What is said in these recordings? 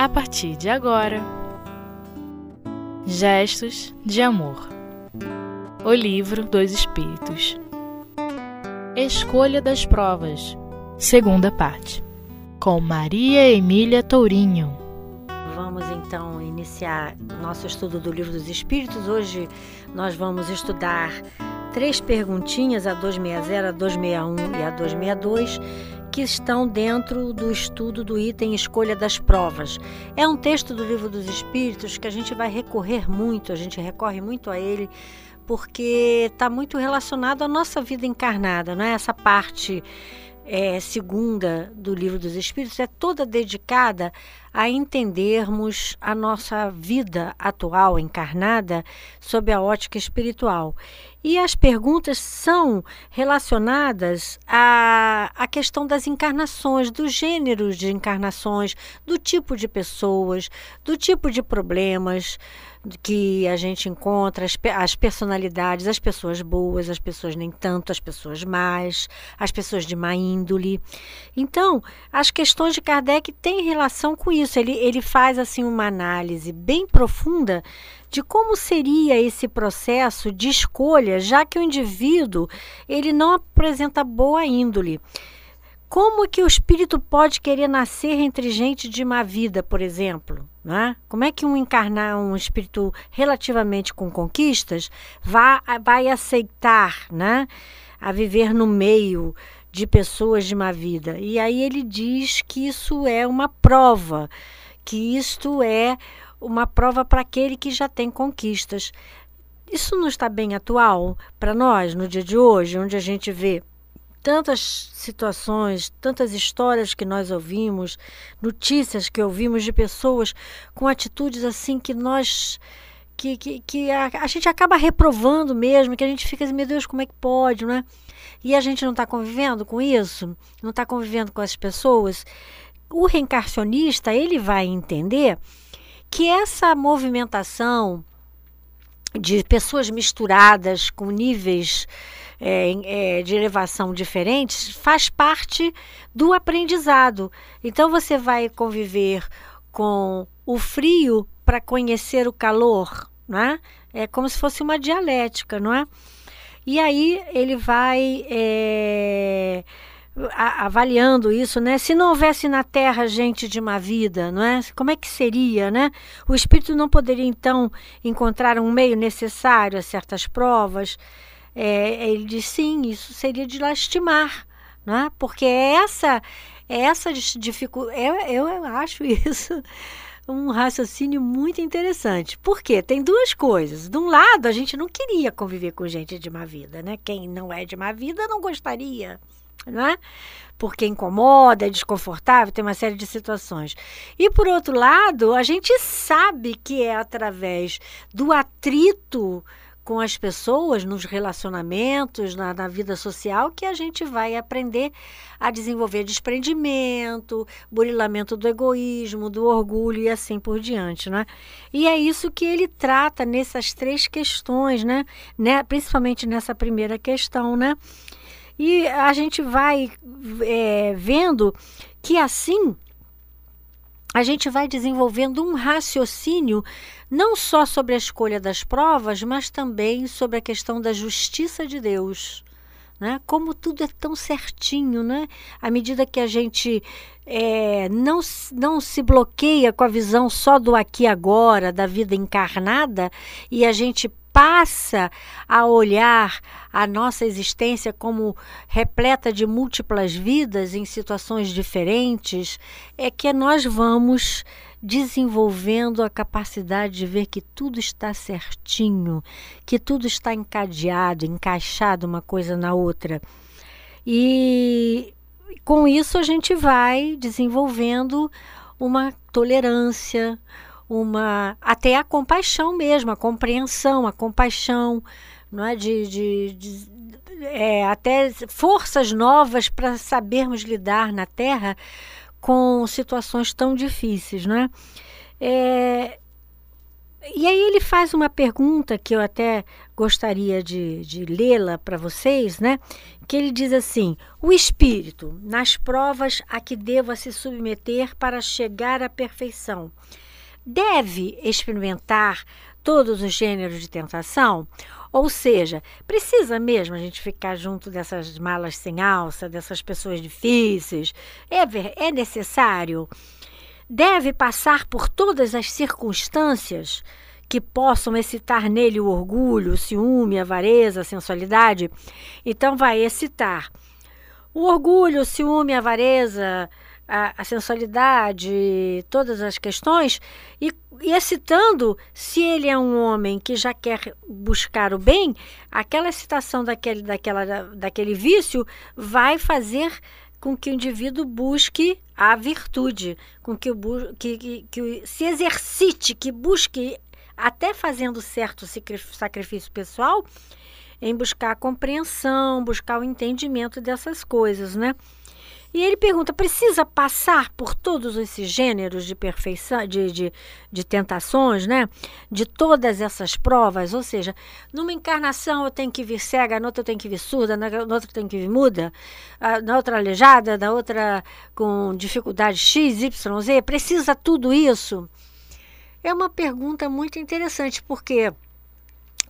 a partir de agora. Gestos de Amor. O Livro dos Espíritos. Escolha das Provas. Segunda parte. Com Maria Emília Tourinho. Vamos então iniciar nosso estudo do Livro dos Espíritos. Hoje nós vamos estudar três perguntinhas, a 260, a 261 e a 262 que estão dentro do estudo do item Escolha das Provas. É um texto do Livro dos Espíritos que a gente vai recorrer muito, a gente recorre muito a ele, porque está muito relacionado à nossa vida encarnada, não é? Essa parte é, segunda do Livro dos Espíritos é toda dedicada a entendermos a nossa vida atual encarnada sob a ótica espiritual. E as perguntas são relacionadas à, à questão das encarnações, dos gêneros de encarnações, do tipo de pessoas, do tipo de problemas que a gente encontra, as, as personalidades, as pessoas boas, as pessoas nem tanto, as pessoas más, as pessoas de má índole. Então, as questões de Kardec têm relação com isso. Ele, ele faz assim uma análise bem profunda de como seria esse processo de escolha, já que o indivíduo ele não apresenta boa índole. Como que o espírito pode querer nascer entre gente de má vida, por exemplo? Né? Como é que um encarnar um espírito relativamente com conquistas vai, vai aceitar né, a viver no meio de pessoas de má vida? E aí ele diz que isso é uma prova, que isto é uma prova para aquele que já tem conquistas. Isso não está bem atual para nós no dia de hoje, onde a gente vê tantas situações, tantas histórias que nós ouvimos, notícias que ouvimos de pessoas com atitudes assim que nós. que, que, que a, a, gente acaba reprovando mesmo, que a gente fica assim, meu Deus, como é que pode, não é? E a gente não está convivendo com isso, não está convivendo com as pessoas. O reencarcionista, ele vai entender que essa movimentação de pessoas misturadas com níveis é, é, de elevação diferentes faz parte do aprendizado. Então você vai conviver com o frio para conhecer o calor, né? É como se fosse uma dialética, não é? E aí ele vai é, avaliando isso, né? Se não houvesse na Terra gente de má vida, não é? Como é que seria, né? O espírito não poderia então encontrar um meio necessário a certas provas. É, ele diz sim, isso seria de lastimar, né? porque é essa, é essa dificuldade, eu, eu acho isso um raciocínio muito interessante. Porque tem duas coisas. De um lado, a gente não queria conviver com gente de má vida, né? Quem não é de má vida não gostaria, né? Porque incomoda, é desconfortável, tem uma série de situações. E por outro lado, a gente sabe que é através do atrito com as pessoas, nos relacionamentos, na, na, vida social, que a gente vai aprender a desenvolver desprendimento, burilamento do egoísmo, do orgulho e assim por diante, né? E é isso que ele trata nessas três questões, né? né? Principalmente nessa primeira questão, né? E a gente vai é, vendo que assim a gente vai desenvolvendo um raciocínio não só sobre a escolha das provas, mas também sobre a questão da justiça de Deus. Né? Como tudo é tão certinho, né? À medida que a gente é, não, não se bloqueia com a visão só do aqui e agora, da vida encarnada, e a gente passa a olhar a nossa existência como repleta de múltiplas vidas em situações diferentes, é que nós vamos desenvolvendo a capacidade de ver que tudo está certinho, que tudo está encadeado, encaixado uma coisa na outra. E com isso a gente vai desenvolvendo uma tolerância, uma até a compaixão mesmo, a compreensão, a compaixão, não é de, de, de é, até forças novas para sabermos lidar na Terra com situações tão difíceis, né? É, E aí ele faz uma pergunta que eu até gostaria de, de lê-la para vocês, né? Que ele diz assim: o espírito, nas provas a que deva se submeter para chegar à perfeição, deve experimentar todos os gêneros de tentação? Ou seja, precisa mesmo a gente ficar junto dessas malas sem alça, dessas pessoas difíceis? É, é necessário? Deve passar por todas as circunstâncias que possam excitar nele o orgulho, o ciúme, a avareza, a sensualidade? Então, vai excitar o orgulho, o ciúme, a avareza, a, a sensualidade, todas as questões, e, e excitando, se ele é um homem que já quer buscar o bem, aquela excitação daquele, daquela, daquele vício vai fazer com que o indivíduo busque a virtude, com que, o, que, que, que se exercite, que busque, até fazendo certo sacrifício pessoal, em buscar a compreensão, buscar o entendimento dessas coisas, né? E ele pergunta: precisa passar por todos esses gêneros de perfeição, de, de, de, tentações, né? De todas essas provas? Ou seja, numa encarnação eu tenho que vir cega, na outra eu tenho que vir surda, na outra eu tenho que vir muda, na outra aleijada, na outra com dificuldade X, Y, Z. Precisa tudo isso? É uma pergunta muito interessante, porque,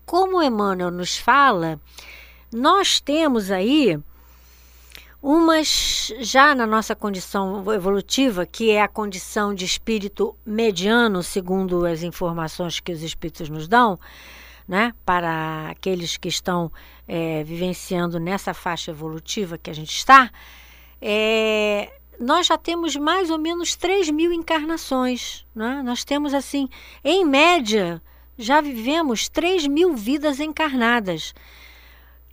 como Emmanuel nos fala, nós temos aí umas já na nossa condição evolutiva, que é a condição de espírito mediano, segundo as informações que os espíritos nos dão, né, para aqueles que estão é, vivenciando nessa faixa evolutiva que a gente está, é, nós já temos mais ou menos 3 mil encarnações. Né? Nós temos, assim, em média, já vivemos 3 mil vidas encarnadas.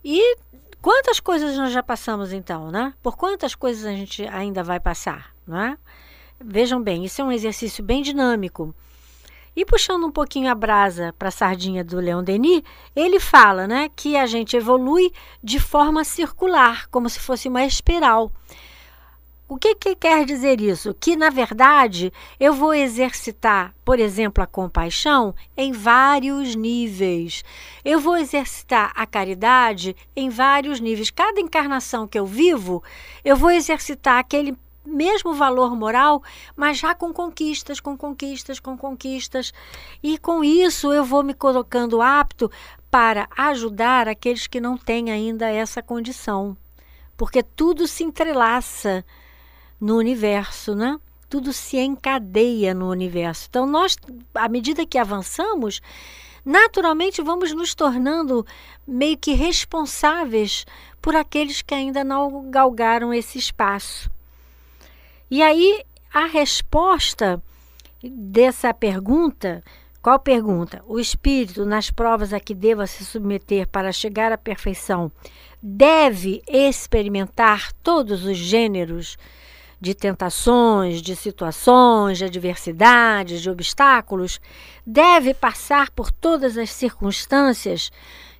E Quantas coisas nós já passamos então, né? Por quantas coisas a gente ainda vai passar, não é? Vejam bem, isso é um exercício bem dinâmico. E puxando um pouquinho a brasa para a sardinha do Leon Denis, ele fala né, que a gente evolui de forma circular, como se fosse uma espiral. O que, que quer dizer isso? Que, na verdade, eu vou exercitar, por exemplo, a compaixão em vários níveis. Eu vou exercitar a caridade em vários níveis. Cada encarnação que eu vivo, eu vou exercitar aquele mesmo valor moral, mas já com conquistas, com conquistas, com conquistas. E com isso eu vou me colocando apto para ajudar aqueles que não têm ainda essa condição. Porque tudo se entrelaça no universo, né? Tudo se encadeia no universo. Então, nós, à medida que avançamos, naturalmente vamos nos tornando meio que responsáveis por aqueles que ainda não galgaram esse espaço. E aí, a resposta dessa pergunta qual pergunta? O espírito, nas provas a que deva se submeter para chegar à perfeição, deve experimentar todos os gêneros de tentações, de situações, de adversidades, de obstáculos, deve passar por todas as circunstâncias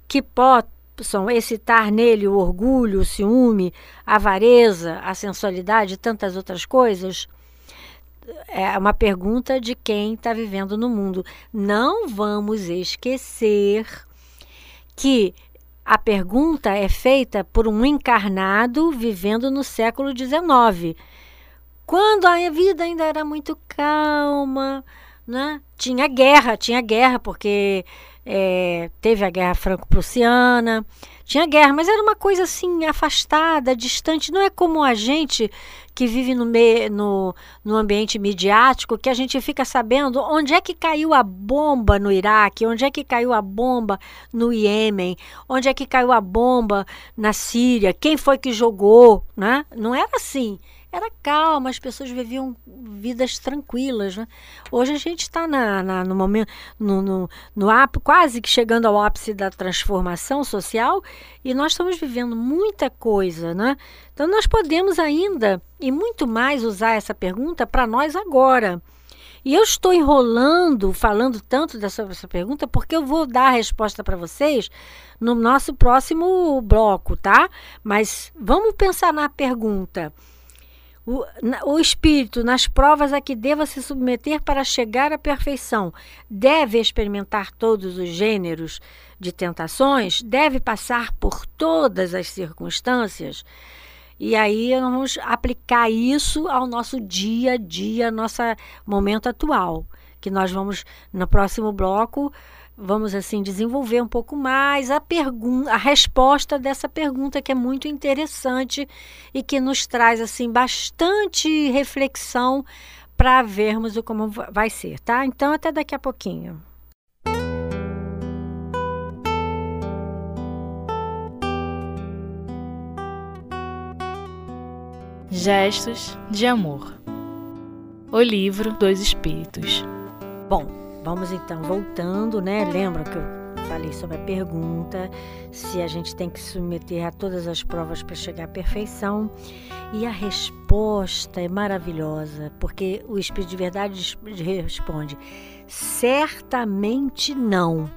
que possam excitar nele o orgulho, o ciúme, a avareza, a sensualidade e tantas outras coisas? É uma pergunta de quem está vivendo no mundo. Não vamos esquecer que a pergunta é feita por um encarnado vivendo no século XIX quando a vida ainda era muito calma, né? Tinha guerra, tinha guerra, porque é, teve a guerra franco-prussiana, tinha guerra, mas era uma coisa assim afastada, distante. Não é como a gente que vive no, me, no, no ambiente midiático, que a gente fica sabendo onde é que caiu a bomba no Iraque, onde é que caiu a bomba no Iêmen, onde é que caiu a bomba na Síria, quem foi que jogou, né? Não era assim era calma, as pessoas viviam vidas tranquilas. Né? Hoje a gente está no momento, no, no, no quase que chegando ao ápice da transformação social e nós estamos vivendo muita coisa. Né? Então nós podemos ainda e muito mais usar essa pergunta para nós agora. E eu estou enrolando, falando tanto dessa, dessa pergunta, porque eu vou dar a resposta para vocês no nosso próximo bloco, tá? Mas vamos pensar na pergunta. O, o espírito, nas provas a que deva se submeter para chegar à perfeição, deve experimentar todos os gêneros de tentações, deve passar por todas as circunstâncias. E aí vamos aplicar isso ao nosso dia a dia, nosso momento atual, que nós vamos no próximo bloco vamos assim desenvolver um pouco mais a pergunta, a resposta dessa pergunta que é muito interessante e que nos traz assim bastante reflexão para vermos o como vai ser, tá? Então até daqui a pouquinho. Gestos de amor. O livro dos espíritos. Bom, Vamos então voltando, né? Lembra que eu falei sobre a pergunta, se a gente tem que se submeter a todas as provas para chegar à perfeição. E a resposta é maravilhosa, porque o Espírito de Verdade responde: certamente não.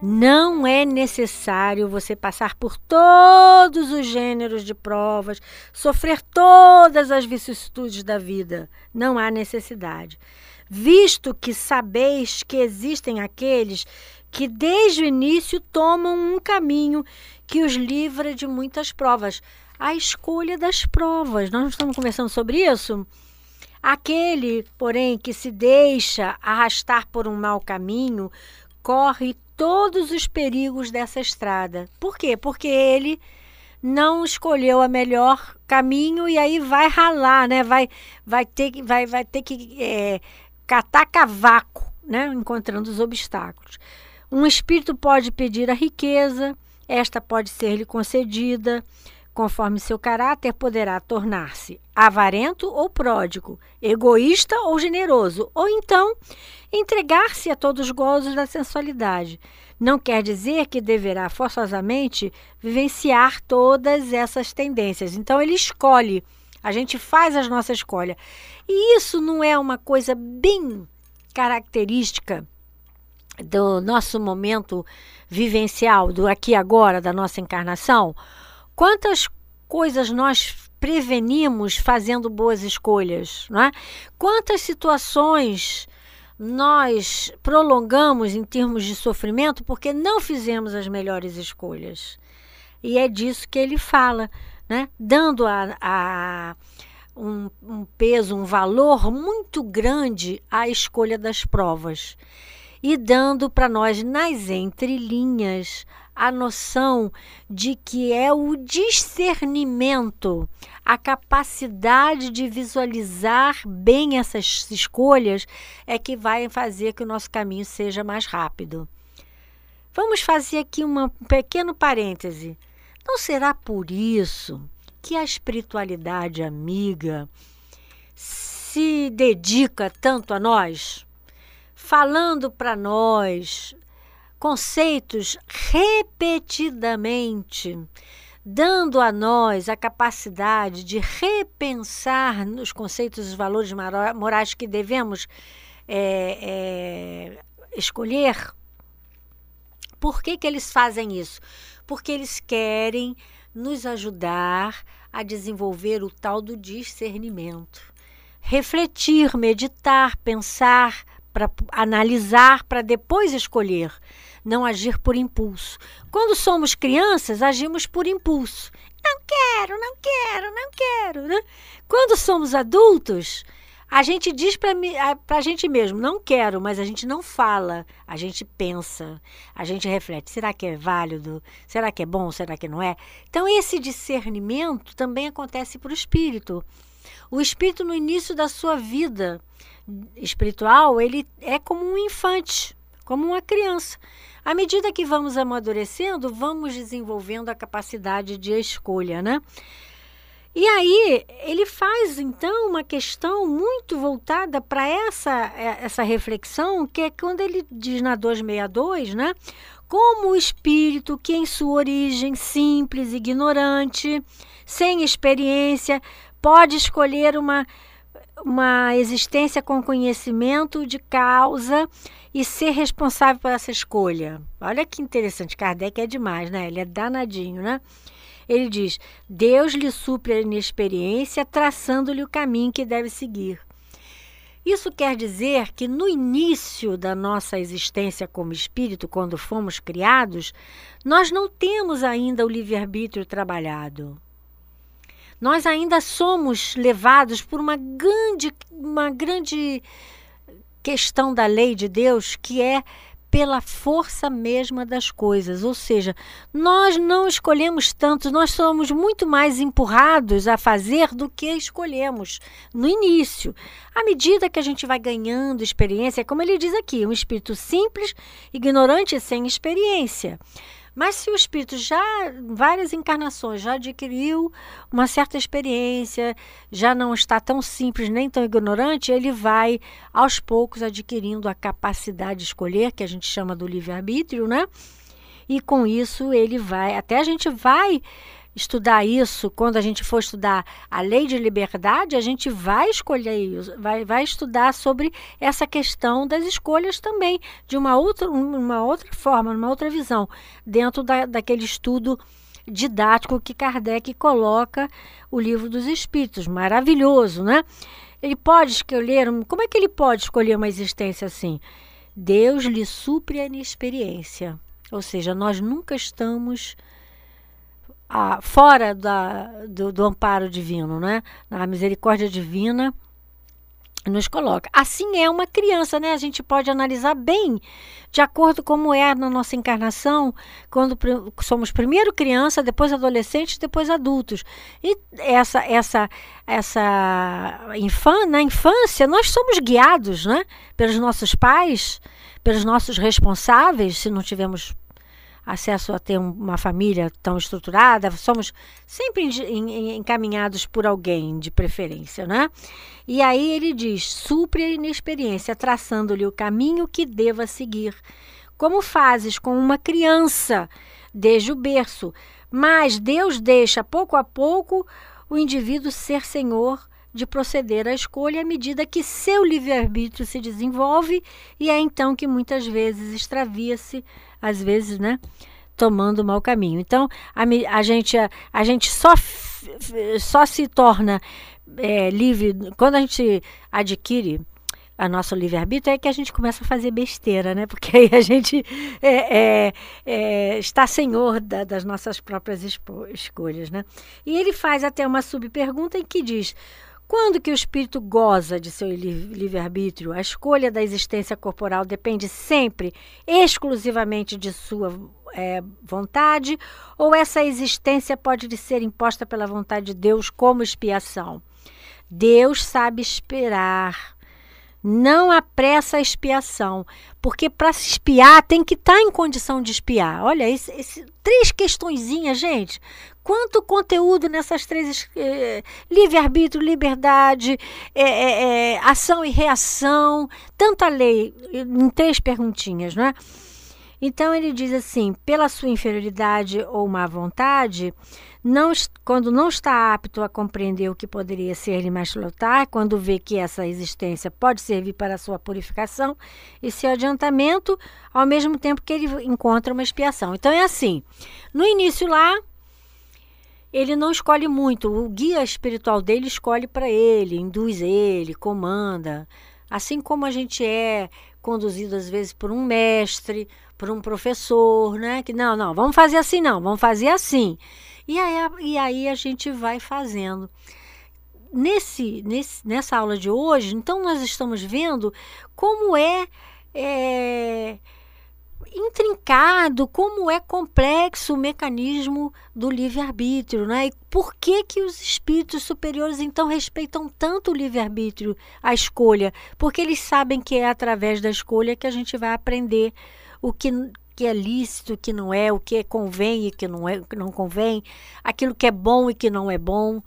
Não é necessário você passar por todos os gêneros de provas, sofrer todas as vicissitudes da vida. Não há necessidade visto que sabeis que existem aqueles que desde o início tomam um caminho que os livra de muitas provas. A escolha das provas. Nós não estamos conversando sobre isso? Aquele, porém, que se deixa arrastar por um mau caminho, corre todos os perigos dessa estrada. Por quê? Porque ele não escolheu a melhor caminho e aí vai ralar, né? Vai, vai ter, vai, vai ter que é, catar cavaco, né? encontrando os obstáculos. Um espírito pode pedir a riqueza, esta pode ser-lhe concedida, conforme seu caráter poderá tornar-se avarento ou pródigo, egoísta ou generoso, ou então entregar-se a todos os gozos da sensualidade. Não quer dizer que deverá forçosamente vivenciar todas essas tendências. Então ele escolhe a gente faz as nossas escolhas. E isso não é uma coisa bem característica do nosso momento vivencial, do aqui agora, da nossa encarnação? Quantas coisas nós prevenimos fazendo boas escolhas, não é? Quantas situações nós prolongamos em termos de sofrimento porque não fizemos as melhores escolhas. E é disso que ele fala né? dando a, a um, um peso, um valor muito grande à escolha das provas e dando para nós nas entrelinhas a noção de que é o discernimento, a capacidade de visualizar bem essas escolhas é que vai fazer que o nosso caminho seja mais rápido. Vamos fazer aqui uma, um pequeno parêntese. Não será por isso que a espiritualidade amiga se dedica tanto a nós, falando para nós conceitos repetidamente, dando a nós a capacidade de repensar nos conceitos e valores morais que devemos é, é, escolher. Por que, que eles fazem isso? Porque eles querem nos ajudar a desenvolver o tal do discernimento. Refletir, meditar, pensar, para analisar, para depois escolher, não agir por impulso. Quando somos crianças, agimos por impulso. Não quero, não quero, não quero. Né? Quando somos adultos, a gente diz para a gente mesmo, não quero, mas a gente não fala, a gente pensa, a gente reflete. Será que é válido? Será que é bom? Será que não é? Então, esse discernimento também acontece para o espírito. O espírito, no início da sua vida espiritual, ele é como um infante, como uma criança. À medida que vamos amadurecendo, vamos desenvolvendo a capacidade de escolha, né? E aí ele faz então uma questão muito voltada para essa, é, essa reflexão, que é quando ele diz na 262, né? Como o espírito que em sua origem simples, ignorante, sem experiência, pode escolher uma, uma existência com conhecimento de causa e ser responsável por essa escolha. Olha que interessante, Kardec é demais, né? Ele é danadinho, né? Ele diz: Deus lhe supre a inexperiência, traçando-lhe o caminho que deve seguir. Isso quer dizer que no início da nossa existência como espírito, quando fomos criados, nós não temos ainda o livre-arbítrio trabalhado. Nós ainda somos levados por uma grande, uma grande questão da lei de Deus, que é pela força mesma das coisas. Ou seja, nós não escolhemos tanto, nós somos muito mais empurrados a fazer do que escolhemos no início. À medida que a gente vai ganhando experiência, como ele diz aqui, um espírito simples, ignorante e sem experiência. Mas se o espírito já, várias encarnações, já adquiriu uma certa experiência, já não está tão simples nem tão ignorante, ele vai aos poucos adquirindo a capacidade de escolher, que a gente chama do livre-arbítrio, né? E com isso ele vai, até a gente vai estudar isso, quando a gente for estudar a lei de liberdade, a gente vai escolher isso, vai, vai estudar sobre essa questão das escolhas também, de uma outra, uma outra forma, uma outra visão, dentro da, daquele estudo didático que Kardec coloca o livro dos Espíritos. Maravilhoso, né? Ele pode escolher, como é que ele pode escolher uma existência assim? Deus lhe supre a inexperiência. Ou seja, nós nunca estamos a, fora da, do, do, amparo divino, né? A misericórdia divina nos coloca. Assim é uma criança, né? A gente pode analisar bem, de acordo com como é na nossa encarnação, quando somos primeiro criança, depois adolescentes, depois adultos. E essa essa essa infância, na infância, nós somos guiados, né? Pelos nossos pais, pelos nossos responsáveis, se não tivermos acesso a ter uma família tão estruturada, somos sempre encaminhados por alguém de preferência, né? E aí ele diz: supre a inexperiência, traçando-lhe o caminho que deva seguir. Como fazes com uma criança desde o berço, mas Deus deixa pouco a pouco o indivíduo ser senhor de proceder à escolha à medida que seu livre-arbítrio se desenvolve e é então que muitas vezes extravia-se às vezes, né? Tomando o mau caminho. Então, a, a gente, a, a, gente só, só se torna é, livre quando a gente adquire a nosso livre-arbítrio é que a gente começa a fazer besteira, né? Porque aí a gente é, é, é, está senhor da, das nossas próprias escolhas, né? E ele faz até uma subpergunta em que diz: quando que o espírito goza de seu livre-arbítrio, a escolha da existência corporal depende sempre, exclusivamente de sua é, vontade, ou essa existência pode lhe ser imposta pela vontade de Deus como expiação? Deus sabe esperar. Não apressa a expiação, porque para se espiar tem que estar tá em condição de espiar. Olha, esse, esse, três questõezinhas, gente. Quanto conteúdo nessas três eh, livre-arbítrio, liberdade, eh, eh, ação e reação, tanta lei em três perguntinhas, não é? Então ele diz assim: pela sua inferioridade ou má vontade, não, quando não está apto a compreender o que poderia ser-lhe mais lutar, quando vê que essa existência pode servir para sua purificação e seu adiantamento, ao mesmo tempo que ele encontra uma expiação. Então é assim: no início lá, ele não escolhe muito, o guia espiritual dele escolhe para ele, induz ele, comanda. Assim como a gente é conduzido às vezes por um mestre, por um professor, né? Que não, não, vamos fazer assim não, vamos fazer assim. E aí, e aí a gente vai fazendo. Nesse, nesse, nessa aula de hoje, então nós estamos vendo como é, é intrincado, como é complexo o mecanismo do livre-arbítrio, né? E por que que os espíritos superiores então respeitam tanto o livre-arbítrio, a escolha? Porque eles sabem que é através da escolha que a gente vai aprender o que que é lícito, o que não é, o que convém e que não é, que não convém, aquilo que é bom e que não é bom,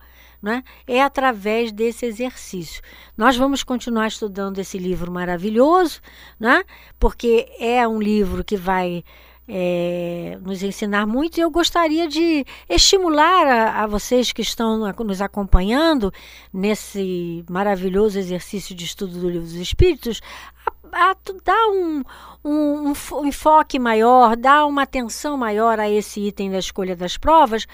né? é através desse exercício. Nós vamos continuar estudando esse livro maravilhoso, né? porque é um livro que vai é, nos ensinar muito e eu gostaria de estimular a, a, vocês que estão nos acompanhando nesse maravilhoso exercício de estudo do Livro dos Espíritos a dar um, um, um enfoque maior, dar uma atenção maior a esse item da escolha das provas,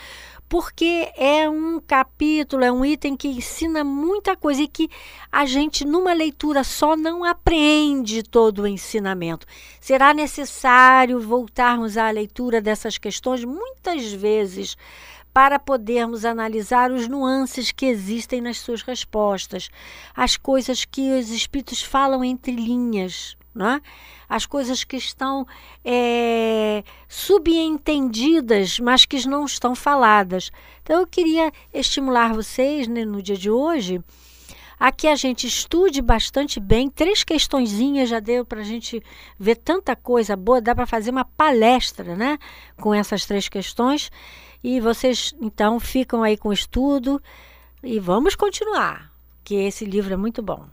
porque é um capítulo, é um item que ensina muita coisa e que a gente, numa leitura só, não aprende todo o ensinamento. Será necessário voltarmos à leitura dessas questões muitas vezes para podermos analisar os nuances que existem nas suas respostas, as coisas que os espíritos falam entre linhas, né? as coisas que estão é, subentendidas, mas que não estão faladas. Então, eu queria estimular vocês né, no dia de hoje a que a gente estude bastante bem. Três questõezinhas já deu para a gente ver tanta coisa boa, dá para fazer uma palestra né, com essas três questões. E vocês, então, ficam aí com o estudo e vamos continuar, que esse livro é muito bom.